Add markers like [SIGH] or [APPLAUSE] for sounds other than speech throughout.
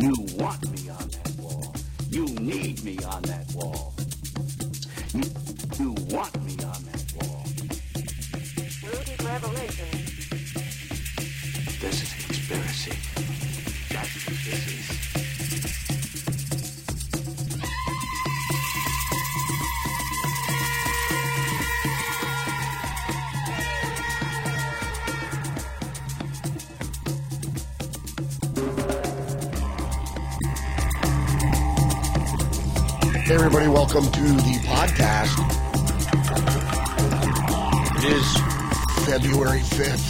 You want me on that wall. You need me on that wall. You, you want me on that wall. Rudy's Revelation. Hey, everybody, welcome to the podcast. It is February 5th,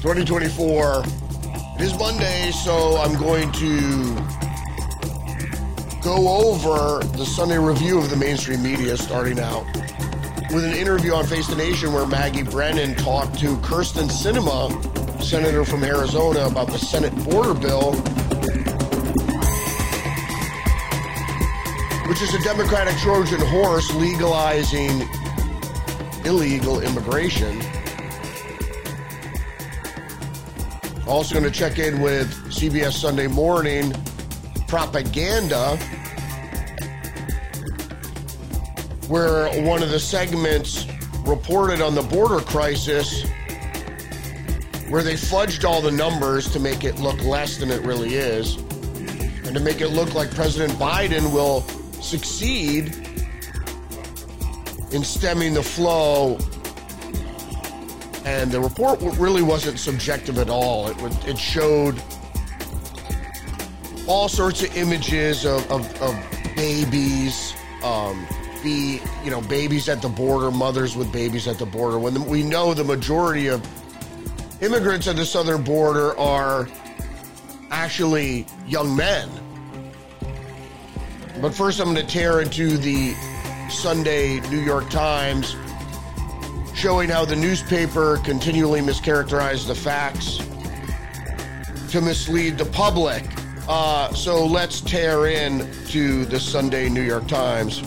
2024. It is Monday, so I'm going to go over the Sunday review of the mainstream media starting out with an interview on Face the Nation where Maggie Brennan talked to Kyrsten Sinema, senator from Arizona, about the Senate border bill is a Democratic Trojan horse legalizing illegal immigration. Also, going to check in with CBS Sunday Morning propaganda, where one of the segments reported on the border crisis, where they fudged all the numbers to make it look less than it really is, and to make it look like President Biden will succeed in stemming the flow. And the report really wasn't subjective at all. It, would, it showed all sorts of images of, of, of babies, um, be you know babies at the border, mothers with babies at the border. When the, we know the majority of immigrants at the southern border are actually young men. But first, I'm going to tear into the Sunday New York Times, showing how the newspaper continually mischaracterized the facts to mislead the public. Uh, so let's tear in to the Sunday New York Times.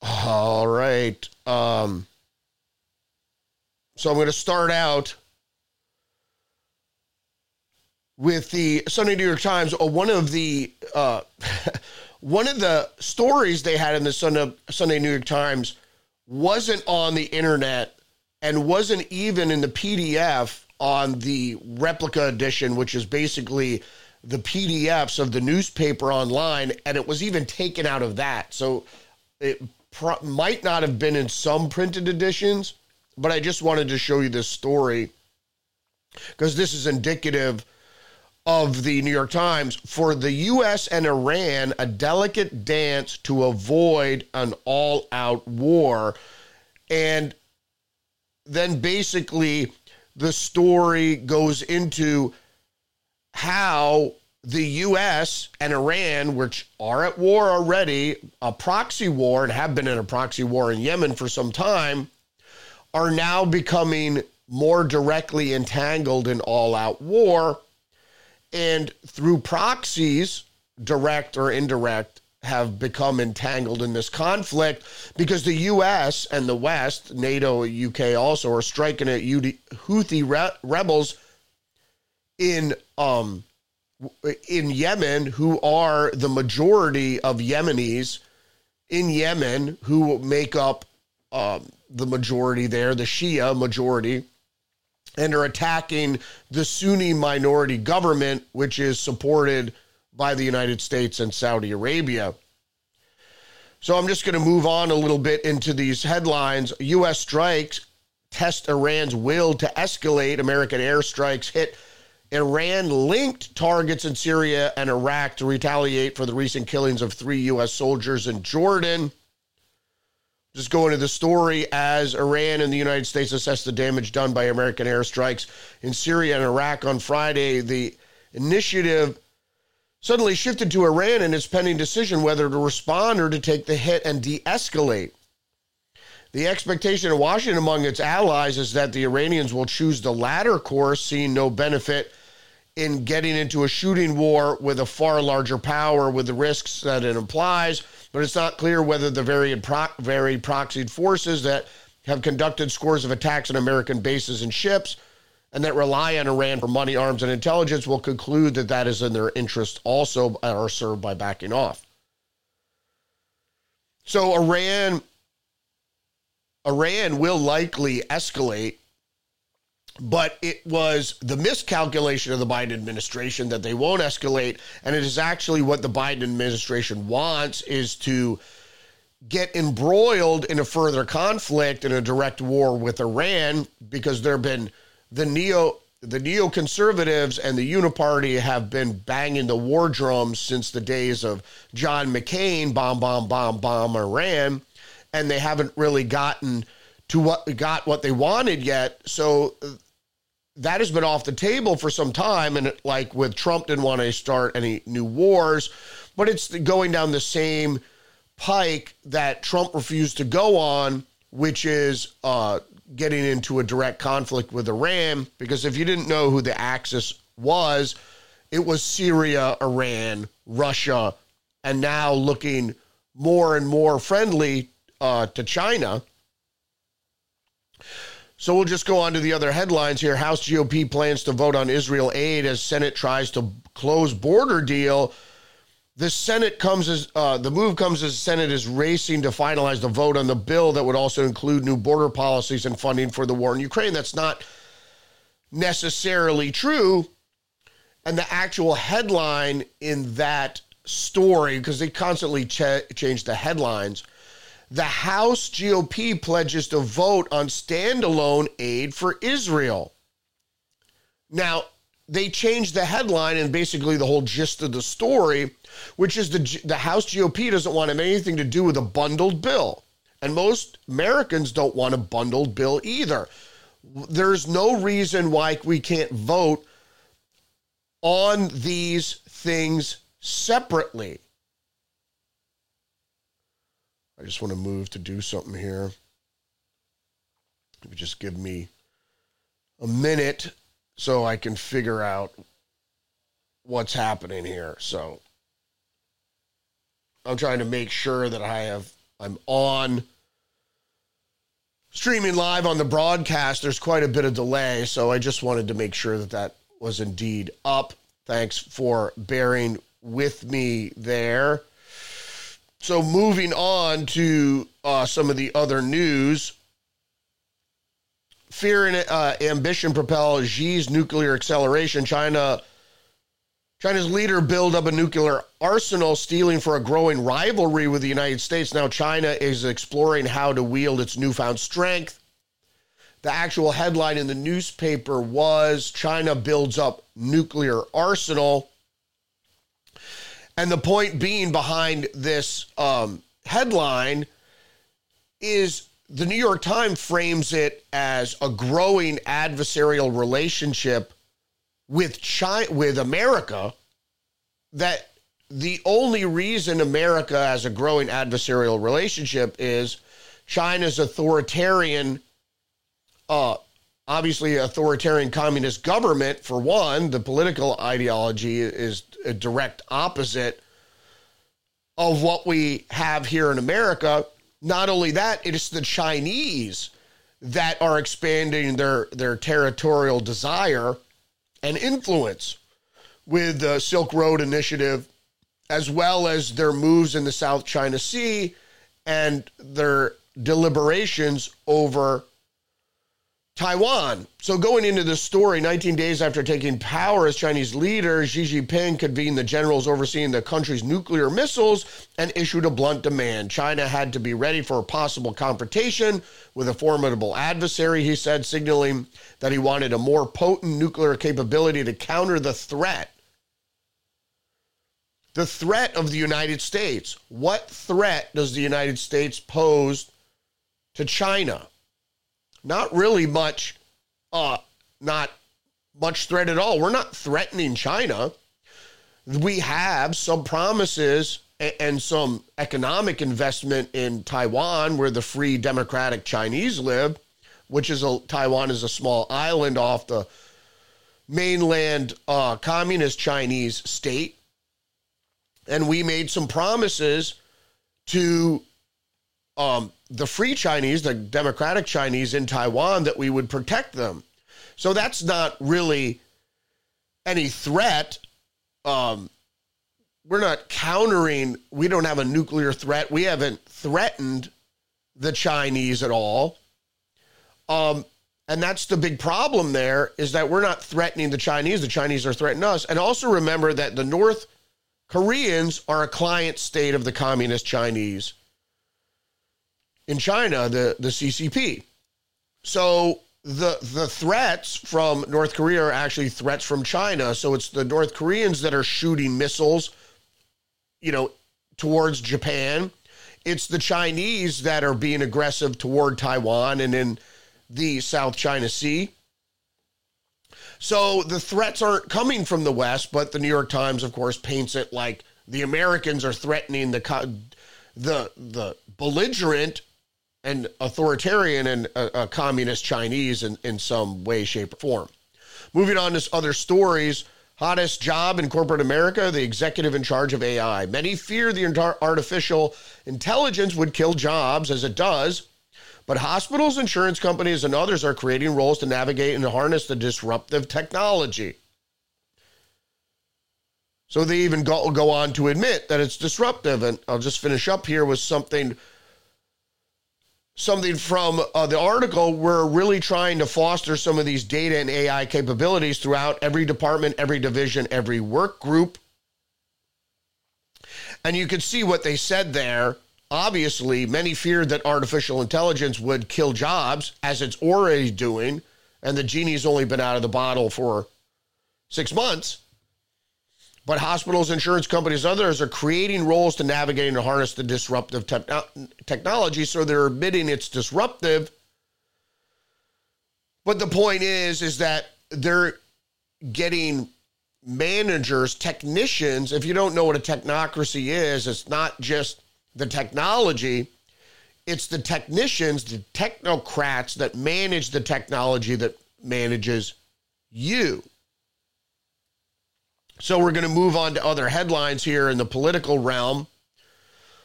All right. Um, so I'm going to start out with the Sunday New York Times. One of the uh, [LAUGHS] one of the stories they had in the Sunday, Sunday New York Times wasn't on the internet and wasn't even in the PDF on the replica edition, which is basically the PDFs of the newspaper online, and it was even taken out of that. So it pro- might not have been in some printed editions but I just wanted to show you this story because this is indicative of the New York Times. For the U.S. and Iran, a delicate dance to avoid an all out war. And then basically, the story goes into how the U.S. and Iran, which are at war already, a proxy war, and have been in a proxy war in Yemen for some time are now becoming more directly entangled in all out war. And through proxies, direct or indirect, have become entangled in this conflict because the U.S. and the West, NATO, UK also, are striking at Houthi re- rebels in um, in Yemen, who are the majority of Yemenis in Yemen, who make up um, the majority there, the Shia majority, and are attacking the Sunni minority government, which is supported by the United States and Saudi Arabia. So I'm just going to move on a little bit into these headlines. U.S. strikes test Iran's will to escalate. American airstrikes hit Iran linked targets in Syria and Iraq to retaliate for the recent killings of three U.S. soldiers in Jordan. Just go into the story as Iran and the United States assess the damage done by American airstrikes in Syria and Iraq on Friday. The initiative suddenly shifted to Iran and its pending decision whether to respond or to take the hit and de escalate. The expectation in Washington among its allies is that the Iranians will choose the latter course, seeing no benefit in getting into a shooting war with a far larger power with the risks that it implies, but it's not clear whether the varied, pro- varied proxied forces that have conducted scores of attacks on American bases and ships and that rely on Iran for money, arms, and intelligence will conclude that that is in their interest also are served by backing off. So Iran Iran will likely escalate but it was the miscalculation of the Biden administration that they won't escalate and it is actually what the Biden administration wants is to get embroiled in a further conflict in a direct war with Iran because there've been the neo the neoconservatives and the uniparty have been banging the war drums since the days of John McCain bomb bomb bomb bomb Iran and they haven't really gotten to what got what they wanted yet. So that has been off the table for some time. And like with Trump didn't want to start any new wars but it's going down the same pike that Trump refused to go on which is uh, getting into a direct conflict with Iran. Because if you didn't know who the Axis was, it was Syria, Iran, Russia, and now looking more and more friendly uh, to China. So we'll just go on to the other headlines here. House GOP plans to vote on Israel aid as Senate tries to close border deal the Senate comes as uh, the move comes as Senate is racing to finalize the vote on the bill that would also include new border policies and funding for the war in Ukraine. That's not necessarily true. And the actual headline in that story, because they constantly ch- change the headlines, the House GOP pledges to vote on standalone aid for Israel. Now, they changed the headline and basically the whole gist of the story which is the, the House GOP doesn't want anything to do with a bundled bill. And most Americans don't want a bundled bill either. There's no reason why we can't vote on these things separately. I just want to move to do something here. If you Just give me a minute so I can figure out what's happening here. So I'm trying to make sure that I have I'm on streaming live on the broadcast. There's quite a bit of delay, so I just wanted to make sure that that was indeed up. Thanks for bearing with me there. So moving on to uh, some of the other news. Fear and uh, ambition propel Xi's nuclear acceleration. China China's leader build up a nuclear arsenal, stealing for a growing rivalry with the United States. Now, China is exploring how to wield its newfound strength. The actual headline in the newspaper was China builds up nuclear arsenal. And the point being behind this um, headline is the New York Times frames it as a growing adversarial relationship with China, with America, that the only reason America has a growing adversarial relationship is China's authoritarian, uh, obviously authoritarian communist government. For one, the political ideology is a direct opposite of what we have here in America. Not only that, it is the Chinese that are expanding their their territorial desire and influence with the Silk Road Initiative, as well as their moves in the South China Sea and their deliberations over Taiwan. So, going into the story, 19 days after taking power as Chinese leader, Xi Jinping convened the generals overseeing the country's nuclear missiles and issued a blunt demand. China had to be ready for a possible confrontation with a formidable adversary, he said, signaling that he wanted a more potent nuclear capability to counter the threat. The threat of the United States. What threat does the United States pose to China? Not really much, uh, not much threat at all. We're not threatening China. We have some promises and some economic investment in Taiwan, where the free democratic Chinese live, which is a Taiwan is a small island off the mainland uh, communist Chinese state. And we made some promises to um, the free Chinese, the democratic Chinese in Taiwan, that we would protect them. So that's not really any threat. Um, we're not countering, we don't have a nuclear threat. We haven't threatened the Chinese at all. Um, and that's the big problem there is that we're not threatening the Chinese. The Chinese are threatening us. And also remember that the North Koreans are a client state of the communist Chinese in China, the, the CCP. So the the threats from North Korea are actually threats from China. So it's the North Koreans that are shooting missiles, you know, towards Japan. It's the Chinese that are being aggressive toward Taiwan and in the South China Sea. So the threats aren't coming from the West, but the New York Times, of course, paints it like the Americans are threatening the the the belligerent and authoritarian and a, uh, communist Chinese in, in some way, shape, or form. Moving on to other stories. Hottest job in corporate America, the executive in charge of AI. Many fear the artificial intelligence would kill jobs, as it does, but hospitals, insurance companies, and others are creating roles to navigate and harness the disruptive technology. So they even go, go on to admit that it's disruptive. And I'll just finish up here with something something from uh, the article, we're really trying to foster some of these data and AI capabilities throughout every department, every division, every work group. And you can see what they said there. Obviously, many feared that artificial intelligence would kill jobs, as it's already doing. And the genie's only been out of the bottle for six months. But hospitals, insurance companies, others are creating roles to navigate and harness the disruptive te- uh, technology. So they're admitting it's disruptive. But the point is, is that they're getting managers, technicians. If you don't know what a technocracy is, it's not just the technology, it's the technicians, the technocrats that manage the technology that manages you. So we're going to move on to other headlines here in the political realm.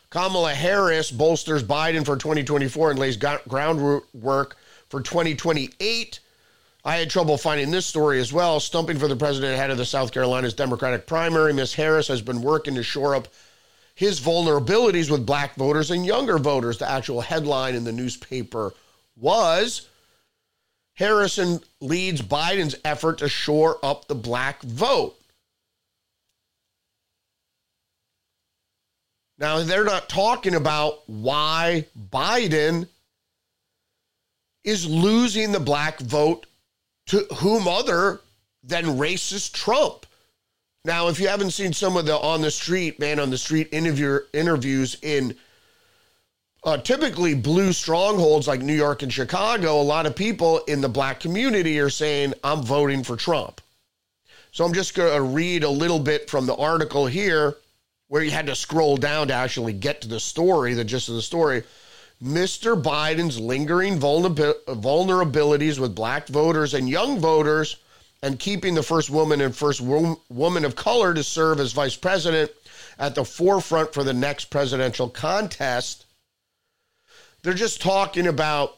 Kamala Harris bolsters Biden for 2024 and lays groundwork for 2028. I had trouble finding this story as well. Stumping for the president ahead of the South Carolina's Democratic primary, Miss Harris has been working to shore up his vulnerabilities with black voters and younger voters. The actual headline in the newspaper was Harrison leads Biden's effort to shore up the black vote. Now, they're not talking about why Biden is losing the black vote to whom other than racist Trump. Now, if you haven't seen some of the on the street, man on the street interview, interviews in uh, typically blue strongholds like New York and Chicago, a lot of people in the black community are saying, I'm voting for Trump. So I'm just going to read a little bit from the article here where you had to scroll down to actually get to the story, the gist of the story. Mr. Biden's lingering vulnerabilities with black voters and young voters, and keeping the first woman and first woman of color to serve as vice president at the forefront for the next presidential contest. They're just talking about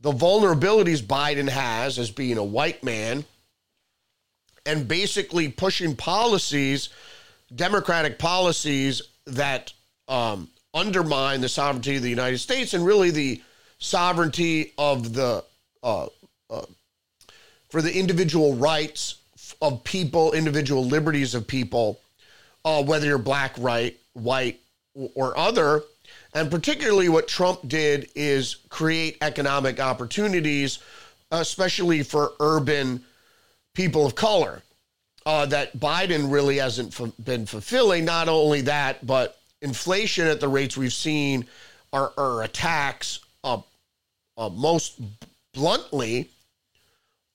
the vulnerabilities Biden has as being a white man and basically pushing policies Democratic policies that um, undermine the sovereignty of the United States and really the sovereignty of the uh, uh, for the individual rights of people, individual liberties of people, uh, whether you're black, right, white, or other. And particularly, what Trump did is create economic opportunities, especially for urban people of color uh, that Biden really hasn't f- been fulfilling. Not only that, but inflation at the rates we've seen are, are attacks uh, uh, most bluntly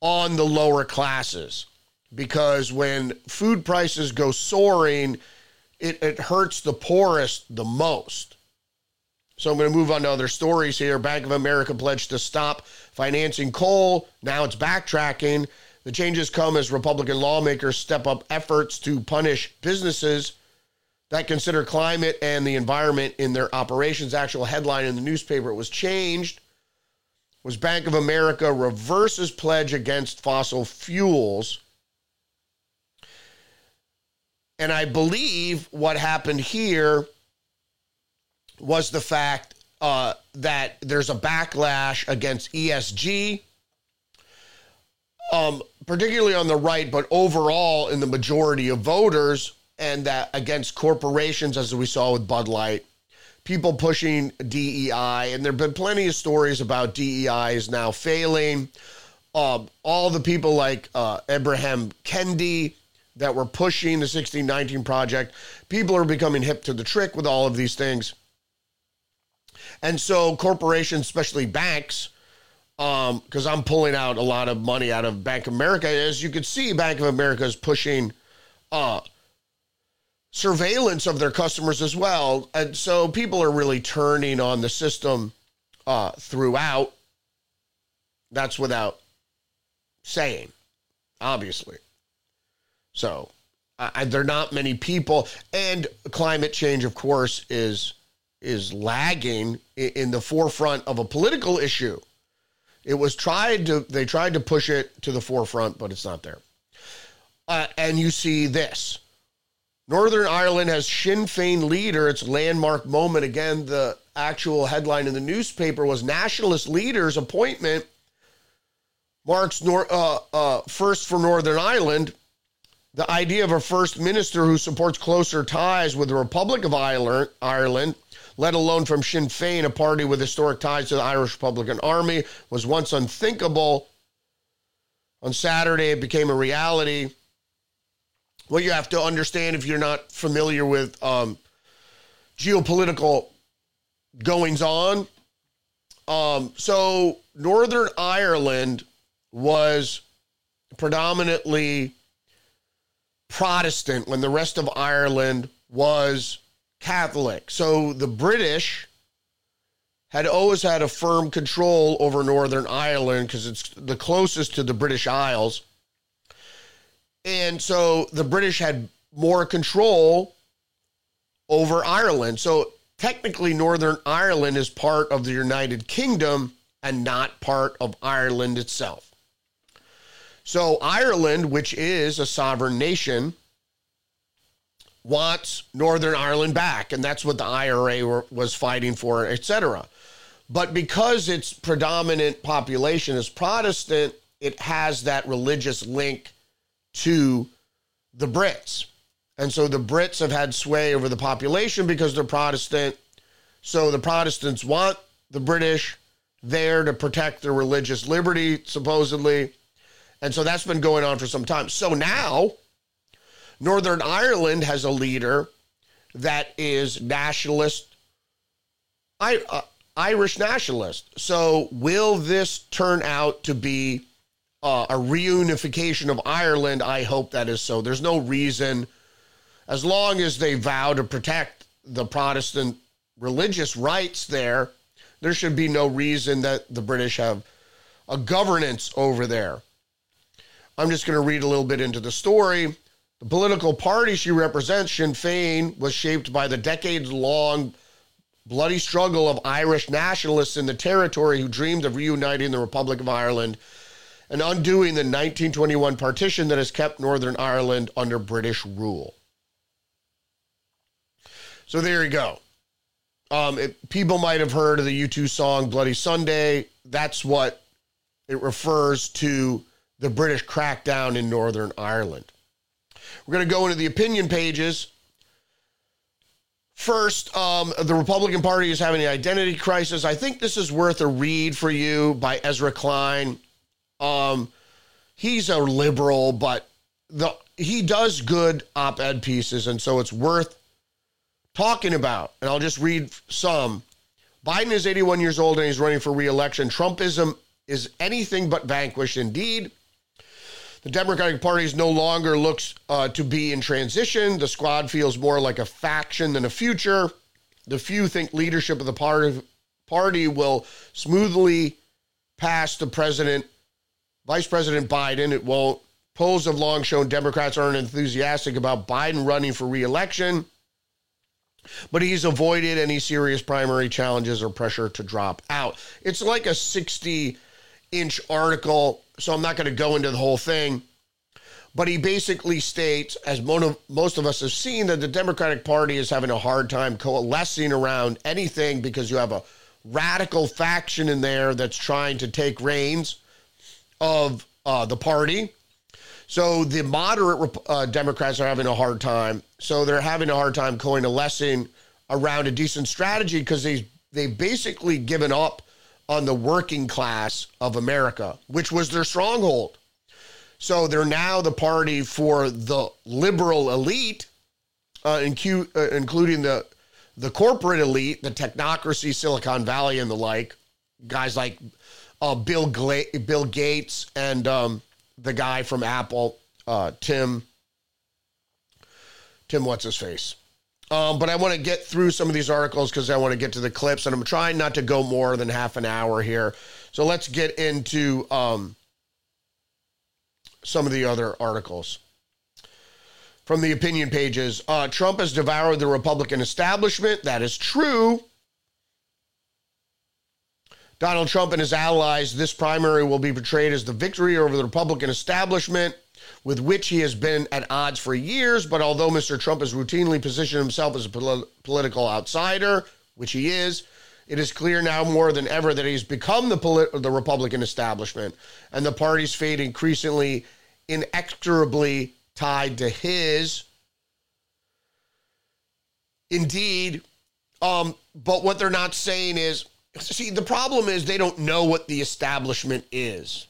on the lower classes. Because when food prices go soaring, it, it hurts the poorest the most. So I'm going to move on to other stories here. Bank of America pledged to stop financing coal. Now it's backtracking The changes come as Republican lawmakers step up efforts to punish businesses that consider climate and the environment in their operations. Actual headline in the newspaper was changed was Bank of America reverses pledge against fossil fuels. And I believe what happened here was the fact uh, that there's a backlash against ESG, um, particularly on the right, but overall in the majority of voters, and that against corporations, as we saw with Bud Light, people pushing DEI, and there have been plenty of stories about DEI is now failing. Um, all the people like uh, Ibram Kendi that were pushing the 1619 project, people are becoming hip to the trick with all of these things. And so corporations, especially banks, because um, I'm pulling out a lot of money out of Bank of America. As you can see, Bank of America is pushing uh, surveillance of their customers as well. And so people are really turning on the system uh, throughout. That's without saying, obviously. So there are not many people, and climate change, of course, is is lagging in the forefront of a political issue. It was tried to they tried to push it to the forefront, but it's not there. Uh, and you see this. Northern Ireland has Sinn Féin leader. It's landmark moment. Again, the actual headline in the newspaper was nationalist leader's appointment marks nor, uh, uh, first for Northern Ireland. The idea of a first minister who supports closer ties with the Republic of Ireland let alone from Sinn Féin, a party with historic ties to the Irish Republican Army, was once unthinkable. On Saturday, it became a reality. What you have to understand if you're not familiar with um, geopolitical goings on. Um, so, Northern Ireland was predominantly Protestant when the rest of Ireland was Catholic. So the British had always had a firm control over Northern Ireland because it's the closest to the British Isles. And so the British had more control over Ireland. So technically, Northern Ireland is part of the United Kingdom and not part of Ireland itself. So, Ireland, which is a sovereign nation, wants Northern Ireland back, and that's what the IRA were, was fighting for, etc. But because its predominant population is Protestant, it has that religious link to the Brits. And so the Brits have had sway over the population because they're Protestant. So the Protestants want the British there to protect their religious liberty, supposedly. And so that's been going on for some time. So now, Northern Ireland has a leader that is nationalist, I, uh, Irish nationalist. So, will this turn out to be uh, a reunification of Ireland? I hope that is so. There's no reason, as long as they vow to protect the Protestant religious rights there, there should be no reason that the British have a governance over there. I'm just going to read a little bit into the story. The political party she represents, Sinn Féin, was shaped by the decades long bloody struggle of Irish nationalists in the territory who dreamed of reuniting the Republic of Ireland and undoing the 1921 partition that has kept Northern Ireland under British rule. So there you go. Um, it, people might have heard of the U2 song Bloody Sunday. That's what it refers to the British crackdown in Northern Ireland. We're going to go into the opinion pages. First, um, the Republican Party is having an identity crisis. I think this is worth a read for you by Ezra Klein. Um, he's a liberal, but the he does good op-ed pieces, and so it's worth talking about. And I'll just read some. Biden is 81 years old and he's running for re-election. Trumpism is anything but vanquished. Indeed, the Democratic Party no longer looks uh, to be in transition. The squad feels more like a faction than a future. The few think leadership of the party, party will smoothly pass the President Vice President Biden. It won't. Polls have long shown Democrats aren't enthusiastic about Biden running for reelection, but he's avoided any serious primary challenges or pressure to drop out. It's like a 60 inch article, so I'm not going to go into the whole thing. But he basically states, as most of us have seen, that the Democratic Party is having a hard time coalescing around anything because you have a radical faction in there that's trying to take reins of uh, the party. So the moderate uh, Democrats are having a hard time. So they're having a hard time coalescing around a decent strategy because they they've basically given up on the working class of America, which was their stronghold. So they're now the party for the liberal elite, uh, uh, including the the corporate elite, the technocracy, Silicon Valley, and the like. Guys like uh, Bill Gla- Bill Gates and um, the guy from Apple, uh, Tim. Tim, what's his face? Um, but I want to get through some of these articles because I want to get to the clips, and I'm trying not to go more than half an hour here. So let's get into um, some of the other articles from the opinion pages. Uh, Trump has devoured the Republican establishment. That is true. Donald Trump and his allies, this primary will be portrayed as the victory over the Republican establishment with which he has been at odds for years. But although Mr. Trump has routinely positioned himself as a pol- political outsider, which he is, it is clear now more than ever that he's become the, polit- the Republican establishment and the party's fate increasingly inexorably tied to his. Indeed. Um, but what they're not saying is see, the problem is they don't know what the establishment is.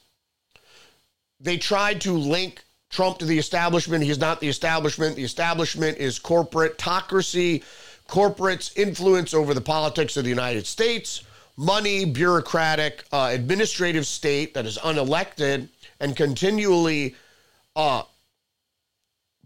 They tried to link Trump to the establishment. He's not the establishment. The establishment is corporatocracy, corporates' influence over the politics of the United States, money, bureaucratic, uh, administrative state that is unelected and continually uh,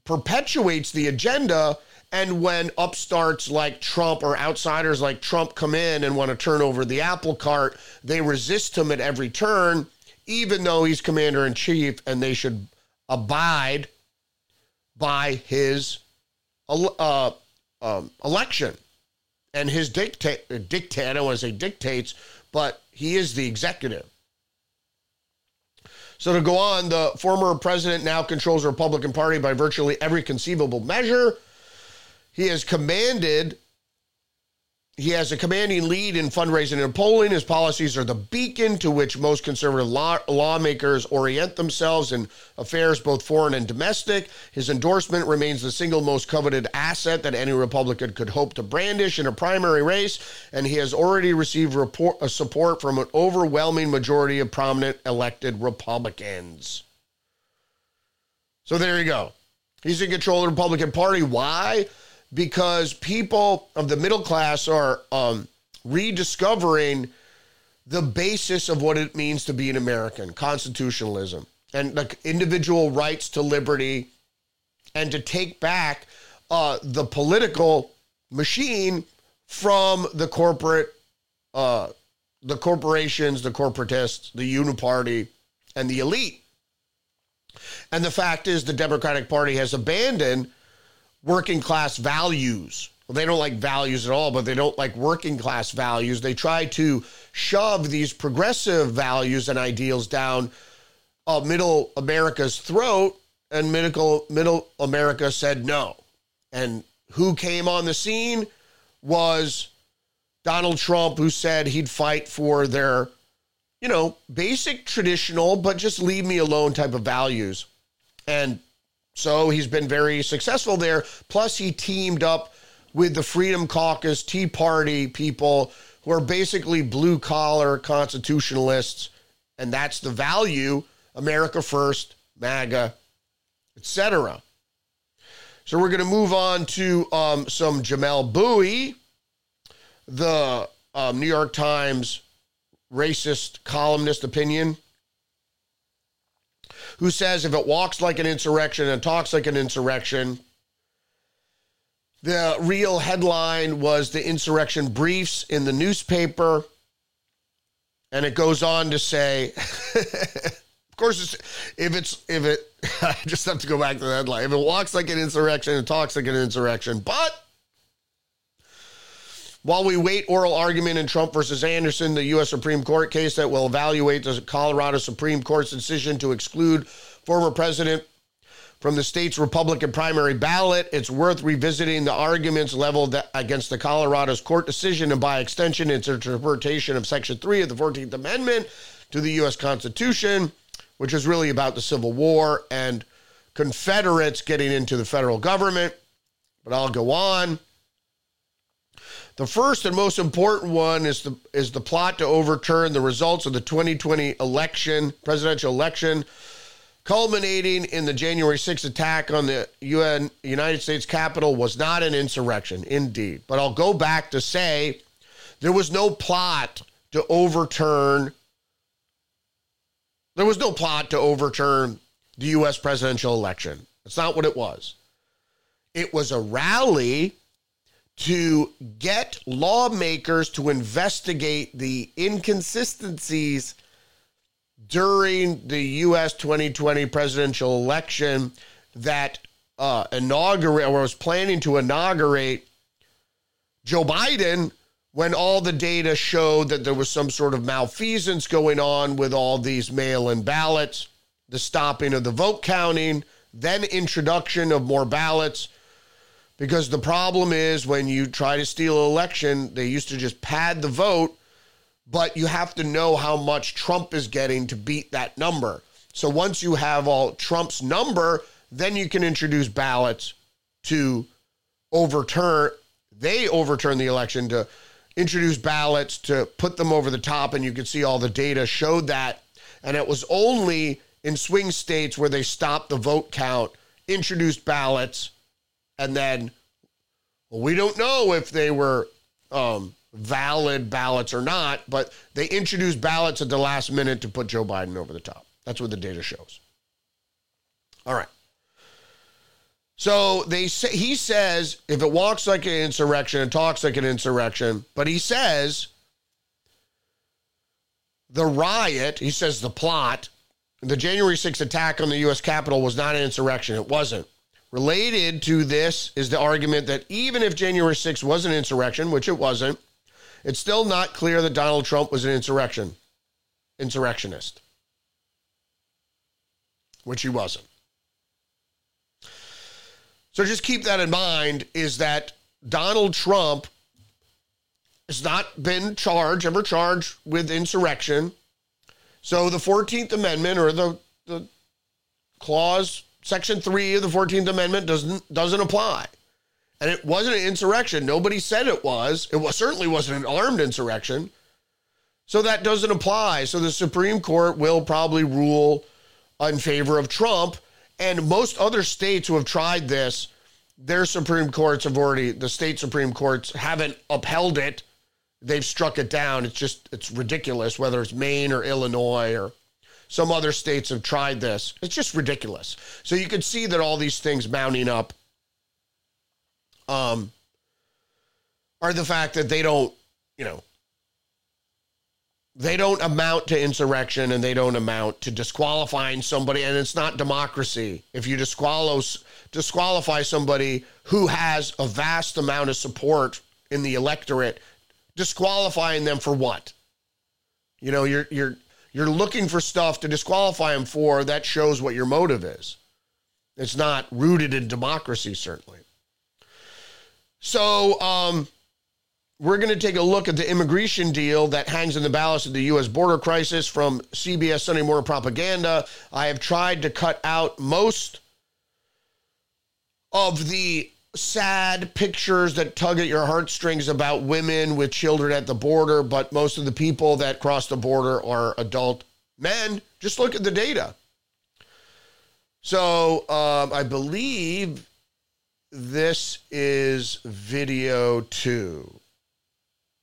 perpetuates the agenda. And when upstarts like Trump or outsiders like Trump come in and want to turn over the apple cart, they resist him at every turn, even though he's commander in chief and they should abide by his uh, um, election and his dictate. Dictate. I don't want to say dictates, but he is the executive. So to go on, the former president now controls the Republican Party by virtually every conceivable measure. He has commanded he has a commanding lead in fundraising and polling. His policies are the beacon to which most conservative law- lawmakers orient themselves in affairs both foreign and domestic. His endorsement remains the single most coveted asset that any Republican could hope to brandish in a primary race, and he has already received report, uh, support from an overwhelming majority of prominent elected Republicans. So there you go. He's in control of the Republican Party. Why? Because people of the middle class are um, rediscovering the basis of what it means to be an American constitutionalism and like individual rights to liberty and to take back uh, the political machine from the corporate uh, the corporations the corporatists the uniparty and the elite. And the fact is the democratic party has abandoned working class values. Well, they don't like values at all, but they don't like working class values. They try to shove these progressive values and ideals down uh, middle America's throat, and middle, middle America said no. And who came on the scene was Donald Trump, who said he'd fight for their, you know, basic traditional, but just leave me alone type of values. And so he's been very successful there. Plus, he teamed up with the Freedom Caucus, Tea Party people who are basically blue collar constitutionalists. And that's the value America First, MAGA, etc. So we're going to move on to um, some Jamelle Bouie, the um, New York Times racist columnist opinion who says if it walks like an insurrection and talks like an insurrection, the real headline was the insurrection briefs in the newspaper. And it goes on to say, [LAUGHS] of course, it's, if it's if it, [LAUGHS] I just have to go back to the headline. If it walks like an insurrection, it talks like an insurrection. But while we wait oral argument in Trump versus Anderson, the U.S. Supreme Court case that will evaluate the Colorado Supreme Court's decision to exclude former President from the state's Republican primary ballot, it's worth revisiting the arguments leveled against the Colorado's court decision and by extension its interpretation of Section 3 of the 14th Amendment to the U.S. Constitution, which is really about the Civil War and Confederates getting into the federal government. But I'll go on. The first and most important one is the is the plot to overturn the results of the 2020 election, presidential election, culminating in the January 6th attack on the UN United States Capitol was not an insurrection, indeed. But I'll go back to say there was no plot to overturn there was no plot to overturn the US presidential election. That's not what it was. It was a rally to get lawmakers to investigate the inconsistencies during the U.S. 2020 presidential election that uh, inaugurate or was planning to inaugurate Joe Biden when all the data showed that there was some sort of malfeasance going on with all these mail in ballots, the stopping of the vote counting, then introduction of more ballots. Because the problem is when you try to steal an election, they used to just pad the vote, but you have to know how much Trump is getting to beat that number. So once you have all Trump's number, then you can introduce ballots to overturn they overturn the election to introduce ballots to put them over the top, and you can see all the data showed that. And it was only in swing states where they stopped the vote count, introduced ballots, and then well, we don't know if they were um, valid ballots or not, but they introduced ballots at the last minute to put Joe Biden over the top. That's what the data shows. All right. So they say he says if it walks like an insurrection, it talks like an insurrection, but he says the riot, he says the plot, the January 6th attack on the US Capitol was not an insurrection. It wasn't. Related to this is the argument that even if January 6th was an insurrection, which it wasn't, it's still not clear that Donald Trump was an insurrection insurrectionist. Which he wasn't. So just keep that in mind is that Donald Trump has not been charged, ever charged with insurrection. So the 14th Amendment or the, the clause, section three of the 14th Amendment doesn't doesn't apply. And it wasn't an insurrection. Nobody said it was. It was, certainly wasn't an armed insurrection. So that doesn't apply. So the Supreme Court will probably rule in favor of Trump and most other states who have tried this, their Supreme Courts have already, the state Supreme Courts haven't upheld it. They've struck it down. It's just, it's ridiculous, whether it's Maine or Illinois or some other states have tried this. It's just ridiculous. So you can see that all these things mounting up um, are the fact that they don't, you know, they don't amount to insurrection and they don't amount to disqualifying somebody and it's not democracy if you disqualify disqualify somebody who has a vast amount of support in the electorate disqualifying them for what you know you're you're you're looking for stuff to disqualify him for that shows what your motive is it's not rooted in democracy certainly so um we're going to take a look at the immigration deal that hangs in the balance of the U.S. border crisis from CBS Sunday Morning Propaganda. I have tried to cut out most of the sad pictures that tug at your heartstrings about women with children at the border, but most of the people that cross the border are adult men. Just look at the data. So um, I believe this is video two.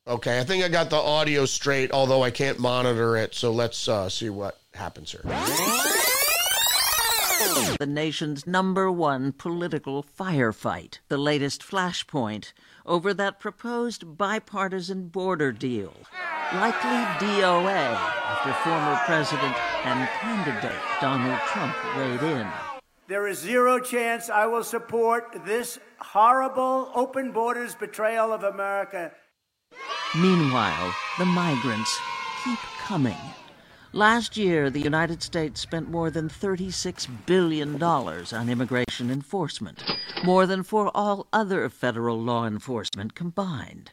Okay, I think I got the audio straight, although I can't monitor it. So let's uh, see what happens here. The nation's number one political firefight, the latest flashpoint over that proposed bipartisan border deal. Likely DOA after former President and candidate Donald Trump weighed in. There is zero chance I will support this horrible open borders betrayal of America. Meanwhile, the migrants keep coming. Last year, the United States spent more than $36 billion on immigration enforcement, more than for all other federal law enforcement combined.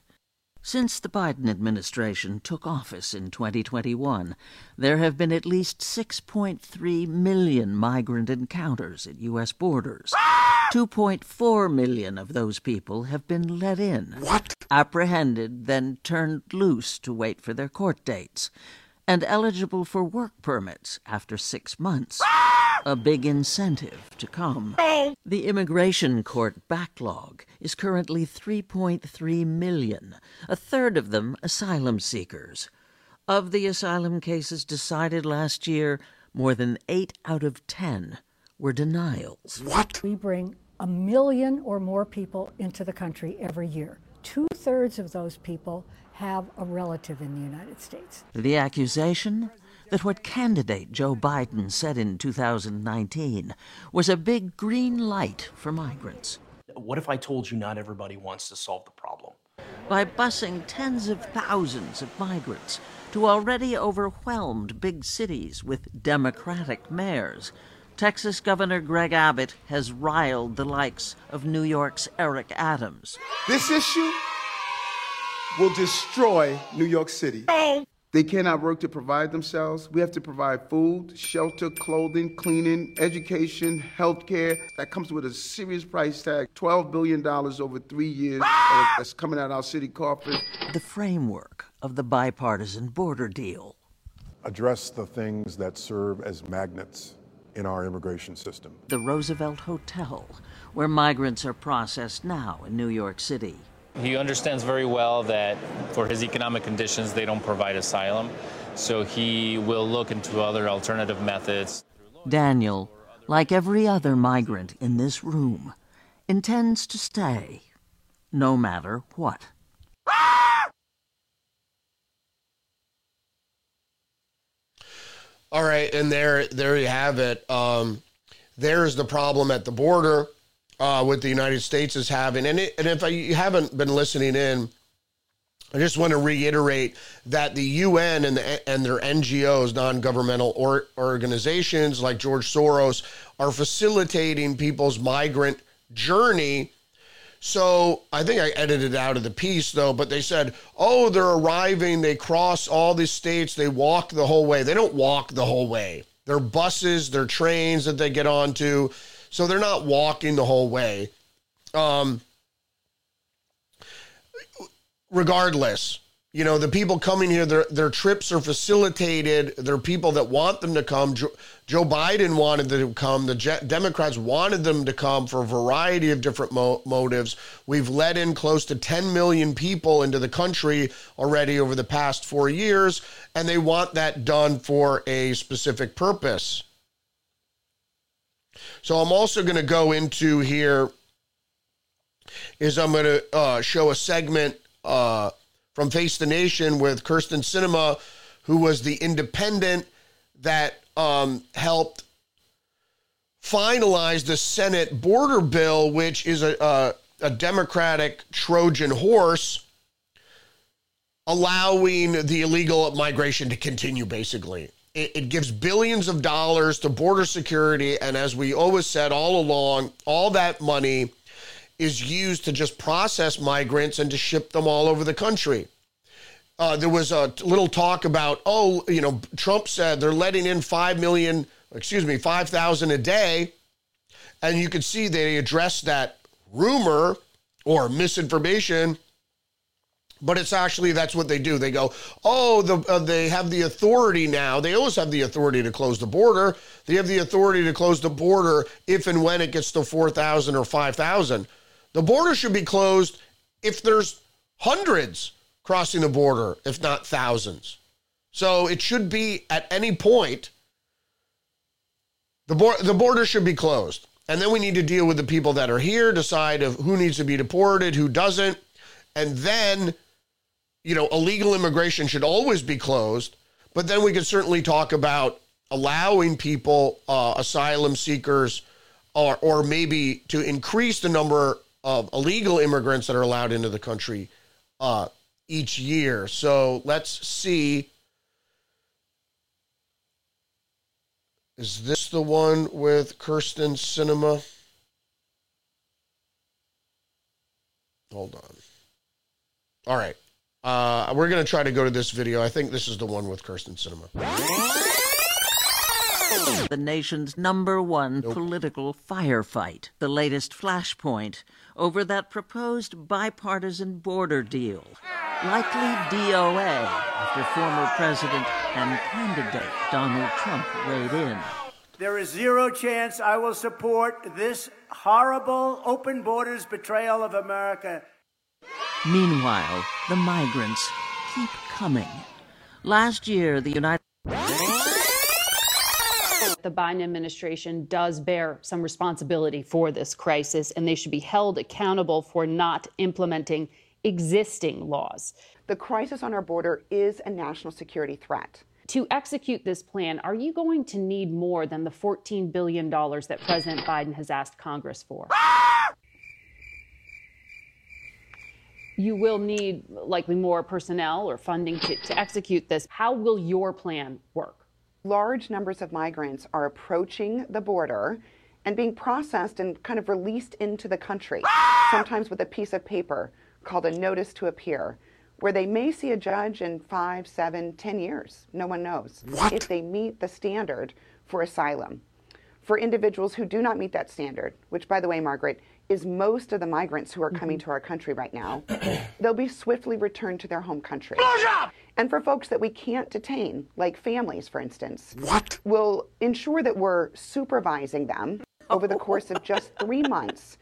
Since the Biden administration took office in 2021, there have been at least 6.3 million migrant encounters at U.S. borders. 2.4 million of those people have been let in. What? Apprehended, then turned loose to wait for their court dates. And eligible for work permits after six months. A big incentive to come. The immigration court backlog is currently 3.3 million, a third of them asylum seekers. Of the asylum cases decided last year, more than 8 out of 10 were denials. What? We bring a million or more people into the country every year. Two thirds of those people have a relative in the United States. The accusation that what candidate Joe Biden said in 2019 was a big green light for migrants. What if I told you not everybody wants to solve the problem? By busing tens of thousands of migrants to already overwhelmed big cities with Democratic mayors, Texas Governor Greg Abbott has riled the likes of New York's Eric Adams. This issue will destroy New York City. They cannot work to provide themselves. We have to provide food, shelter, clothing, cleaning, education, health care. That comes with a serious price tag $12 billion over three years ah! that's coming out of our city coffers. The framework of the bipartisan border deal. Address the things that serve as magnets in our immigration system. The Roosevelt Hotel, where migrants are processed now in New York City. He understands very well that for his economic conditions, they don't provide asylum. So he will look into other alternative methods. Daniel, like every other migrant in this room, intends to stay, no matter what. All right, and there, there you have it. Um, there's the problem at the border uh, what the United States is having. And, it, and if I, you haven't been listening in, I just want to reiterate that the UN and, the, and their NGOs, non governmental or, organizations like George Soros, are facilitating people's migrant journey. So I think I edited out of the piece though, but they said, oh, they're arriving, they cross all these states, they walk the whole way. They don't walk the whole way. They're buses, they're trains that they get onto. So they're not walking the whole way. Um, regardless, you know, the people coming here, their, their trips are facilitated. There are people that want them to come. Joe, Joe Biden wanted them to come. The Je- Democrats wanted them to come for a variety of different mo- motives. We've let in close to 10 million people into the country already over the past four years, and they want that done for a specific purpose. So I'm also going to go into here is I'm going to uh, show a segment uh, from Face the Nation with Kyrsten Sinema, who was the independent that um, helped finalize the Senate border bill, which is a, a, a Democratic Trojan horse, allowing the illegal migration to continue, basically it, it gives billions of dollars to border security. And as we always said all along, all that money is used to just process migrants and to ship them all over the country. Uh, there was a little talk about, oh, you know, Trump said they're letting in 5 million, excuse me, 5,000 a day. And you could see they addressed that rumor or misinformation but it's actually that's what they do. They go, oh, the, uh, they have the authority now. They always have the authority to close the border. They have the authority to close the border if and when it gets to four thousand or five thousand. The border should be closed if there's hundreds crossing the border, if not thousands. So it should be at any point. the bor- the border should be closed. And then we need to deal with the people that are here, decide of who needs to be deported, who doesn't. And then, you know, illegal immigration should always be closed. But then we could certainly talk about allowing people, uh, asylum seekers, or, or maybe to increase the number of illegal immigrants that are allowed into the country uh, each year. So let's see. Is this the one with Kyrsten Sinema? Hold on. All right. Uh, we're going to try to go to this video. I think this is the one with Kyrsten Sinema. The nation's number one political firefight. The latest flashpoint over that proposed bipartisan border deal. Likely DOA after former President and candidate Donald Trump weighed in. There is zero chance I will support this horrible open borders betrayal of America. Meanwhile, the migrants keep coming. Last year, the United the Biden administration does bear some responsibility for this crisis, and they should be held accountable for not implementing existing laws. The crisis on our border is a national security threat. To execute this plan, are you going to need more than the $14 billion that President Biden has asked Congress for? You will need likely more personnel or funding to, to execute this. How will your plan work? large numbers of migrants are approaching the border and being processed and kind of released into the country, sometimes with a piece of paper called a notice to appear, where they may see a judge in five, seven, ten years. No one knows. What? If they meet the standard for asylum. For individuals who do not meet that standard, which, by the way, Margaret, is most of the migrants who are mm-hmm. coming to our country right now, [CLEARS THROAT] they'll be swiftly returned to their home country. And for folks that we can't detain, like families, for instance, What? we'll ensure that we're supervising them over the course of just [LAUGHS] three months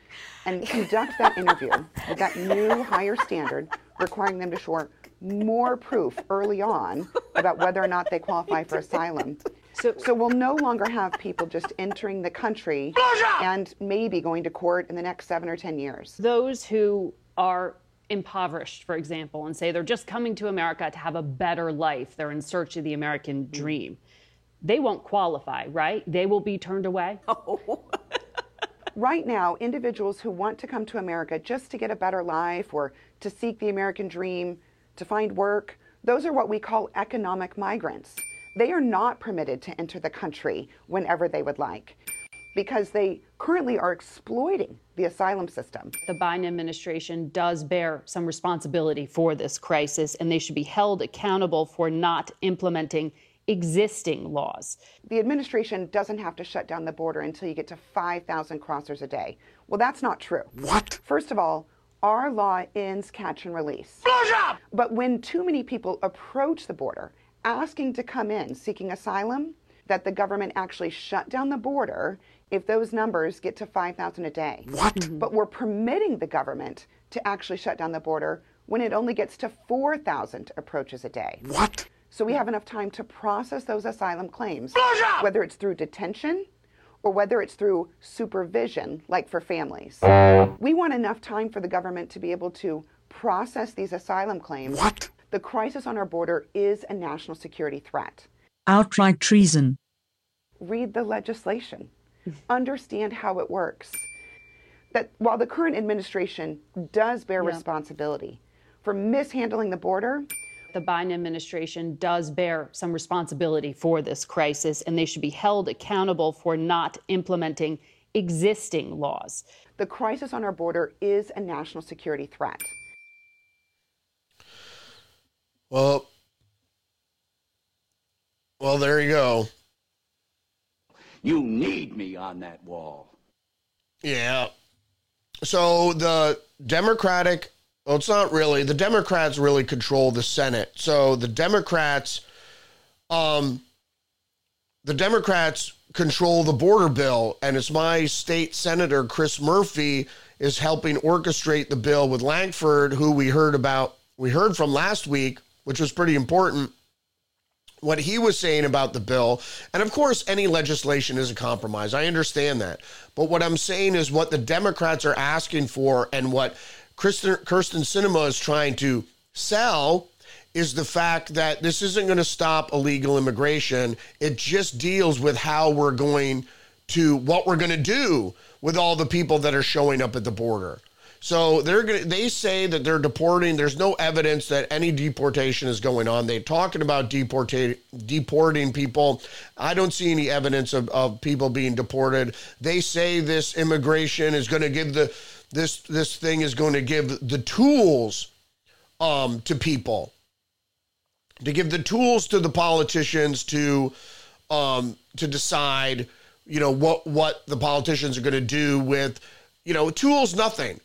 and conduct that interview with that new higher standard, requiring them to show more proof early on about whether or not they qualify for [LAUGHS] asylum. So, so we'll no longer have people just entering the country and maybe going to court in the next seven or ten years. Those who are impoverished, for example, and say they're just coming to America to have a better life, they're in search of the American mm. dream, they won't qualify, right? They will be turned away. [LAUGHS] Oh. Right now, individuals who want to come to America just to get a better life or to seek the American dream, to find work, those are what we call economic migrants. They are not permitted to enter the country whenever they would like because they currently are exploiting the asylum system. The Biden administration does bear some responsibility for this crisis, and they should be held accountable for not implementing existing laws. The administration doesn't have to shut down the border until you get to 5,000 crossers a day. Well, that's not true. What? First of all, our law ends catch and release. But when too many people approach the border asking to come in seeking asylum, that the government actually shut down the border if those numbers get to 5,000 a day. What? Mm-hmm. But we're permitting the government to actually shut down the border when it only gets to 4,000 approaches a day. What? So we have enough time to process those asylum claims, whether it's through detention or whether it's through supervision, like for families. Uh. We want enough time for the government to be able to process these asylum claims. What? The crisis on our border is a national security threat. Outright treason. Read the legislation, understand how it works. That while the current administration does bear Yeah. responsibility for mishandling the border, The Biden administration does bear some responsibility for this crisis, and they should be held accountable for not implementing existing laws. the crisis on our border is a national security threat. Well, well, there you go. You need me on that wall. Yeah. So the Democratic, well, it's not really, the Democrats really control the Senate. So the Democrats, um, the Democrats control the border bill, and it's my state senator, Chris Murphy, is helping orchestrate the bill with Lankford, who we heard about, we heard from last week, which was pretty important, what he was saying about the bill, and of course, any legislation is a compromise. I understand that. But what I'm saying is what the Democrats are asking for and what Kristen, Kyrsten Sinema is trying to sell is the fact that this isn't going to stop illegal immigration. It just deals with how we're going to, what we're going to do with all the people that are showing up at the border. So they're to, they say that they're deporting. There's no evidence that any deportation is going on. They're talking about deportate, deporting people. I don't see any evidence of, of people being deported. They say this immigration is going to give the, this, this thing is going to give the tools um, to people, to give the tools to the politicians to, um, to decide, you know, what, what the politicians are going to do with, you know, tools, nothing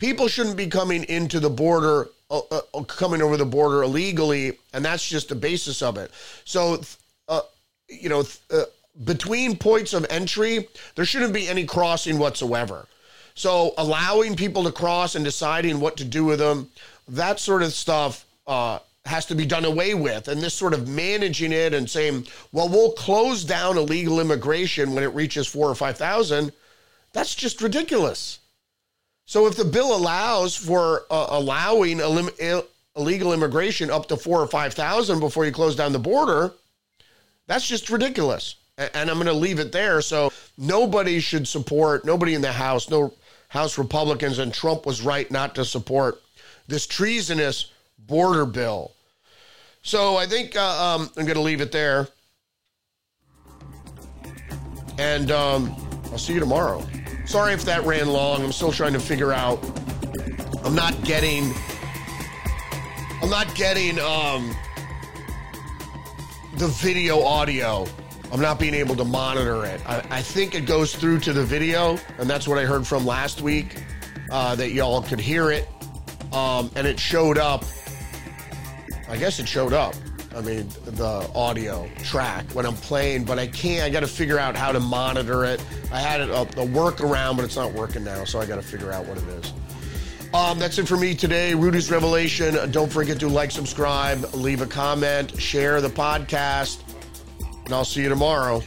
people shouldn't be coming into the border uh, uh, coming over the border illegally and that's just the basis of it. So uh, you know uh, between points of entry there shouldn't be any crossing whatsoever. So allowing people to cross and deciding what to do with them that sort of stuff uh, has to be done away with. And this sort of managing it and saying well we'll close down illegal immigration when it reaches four or five thousand that's just ridiculous so if the bill allows for uh, allowing elim- illegal immigration up to four or five thousand before you close down the border, that's just ridiculous. And I'm going to leave it there. So nobody should support nobody in the House, no House Republicans, and Trump was right not to support this treasonous border bill. So I think uh, um, I'm going to leave it there. And um, I'll see you tomorrow. Sorry if that ran long. I'm still trying to figure out. I'm not getting. I'm not getting um, the video audio. I'm not being able to monitor it. I, I, think it goes through to the video, and that's what I heard from last week uh, that y'all could hear it. Um, and it showed up. I guess it showed up. I mean, the audio track when I'm playing, but I can't. I got to figure out how to monitor it. I had a, a workaround, but it's not working now, so I got to figure out what it is. Um, that's it for me today. Rudy's Revelation. Don't forget to like, subscribe, leave a comment, share the podcast, and I'll see you tomorrow.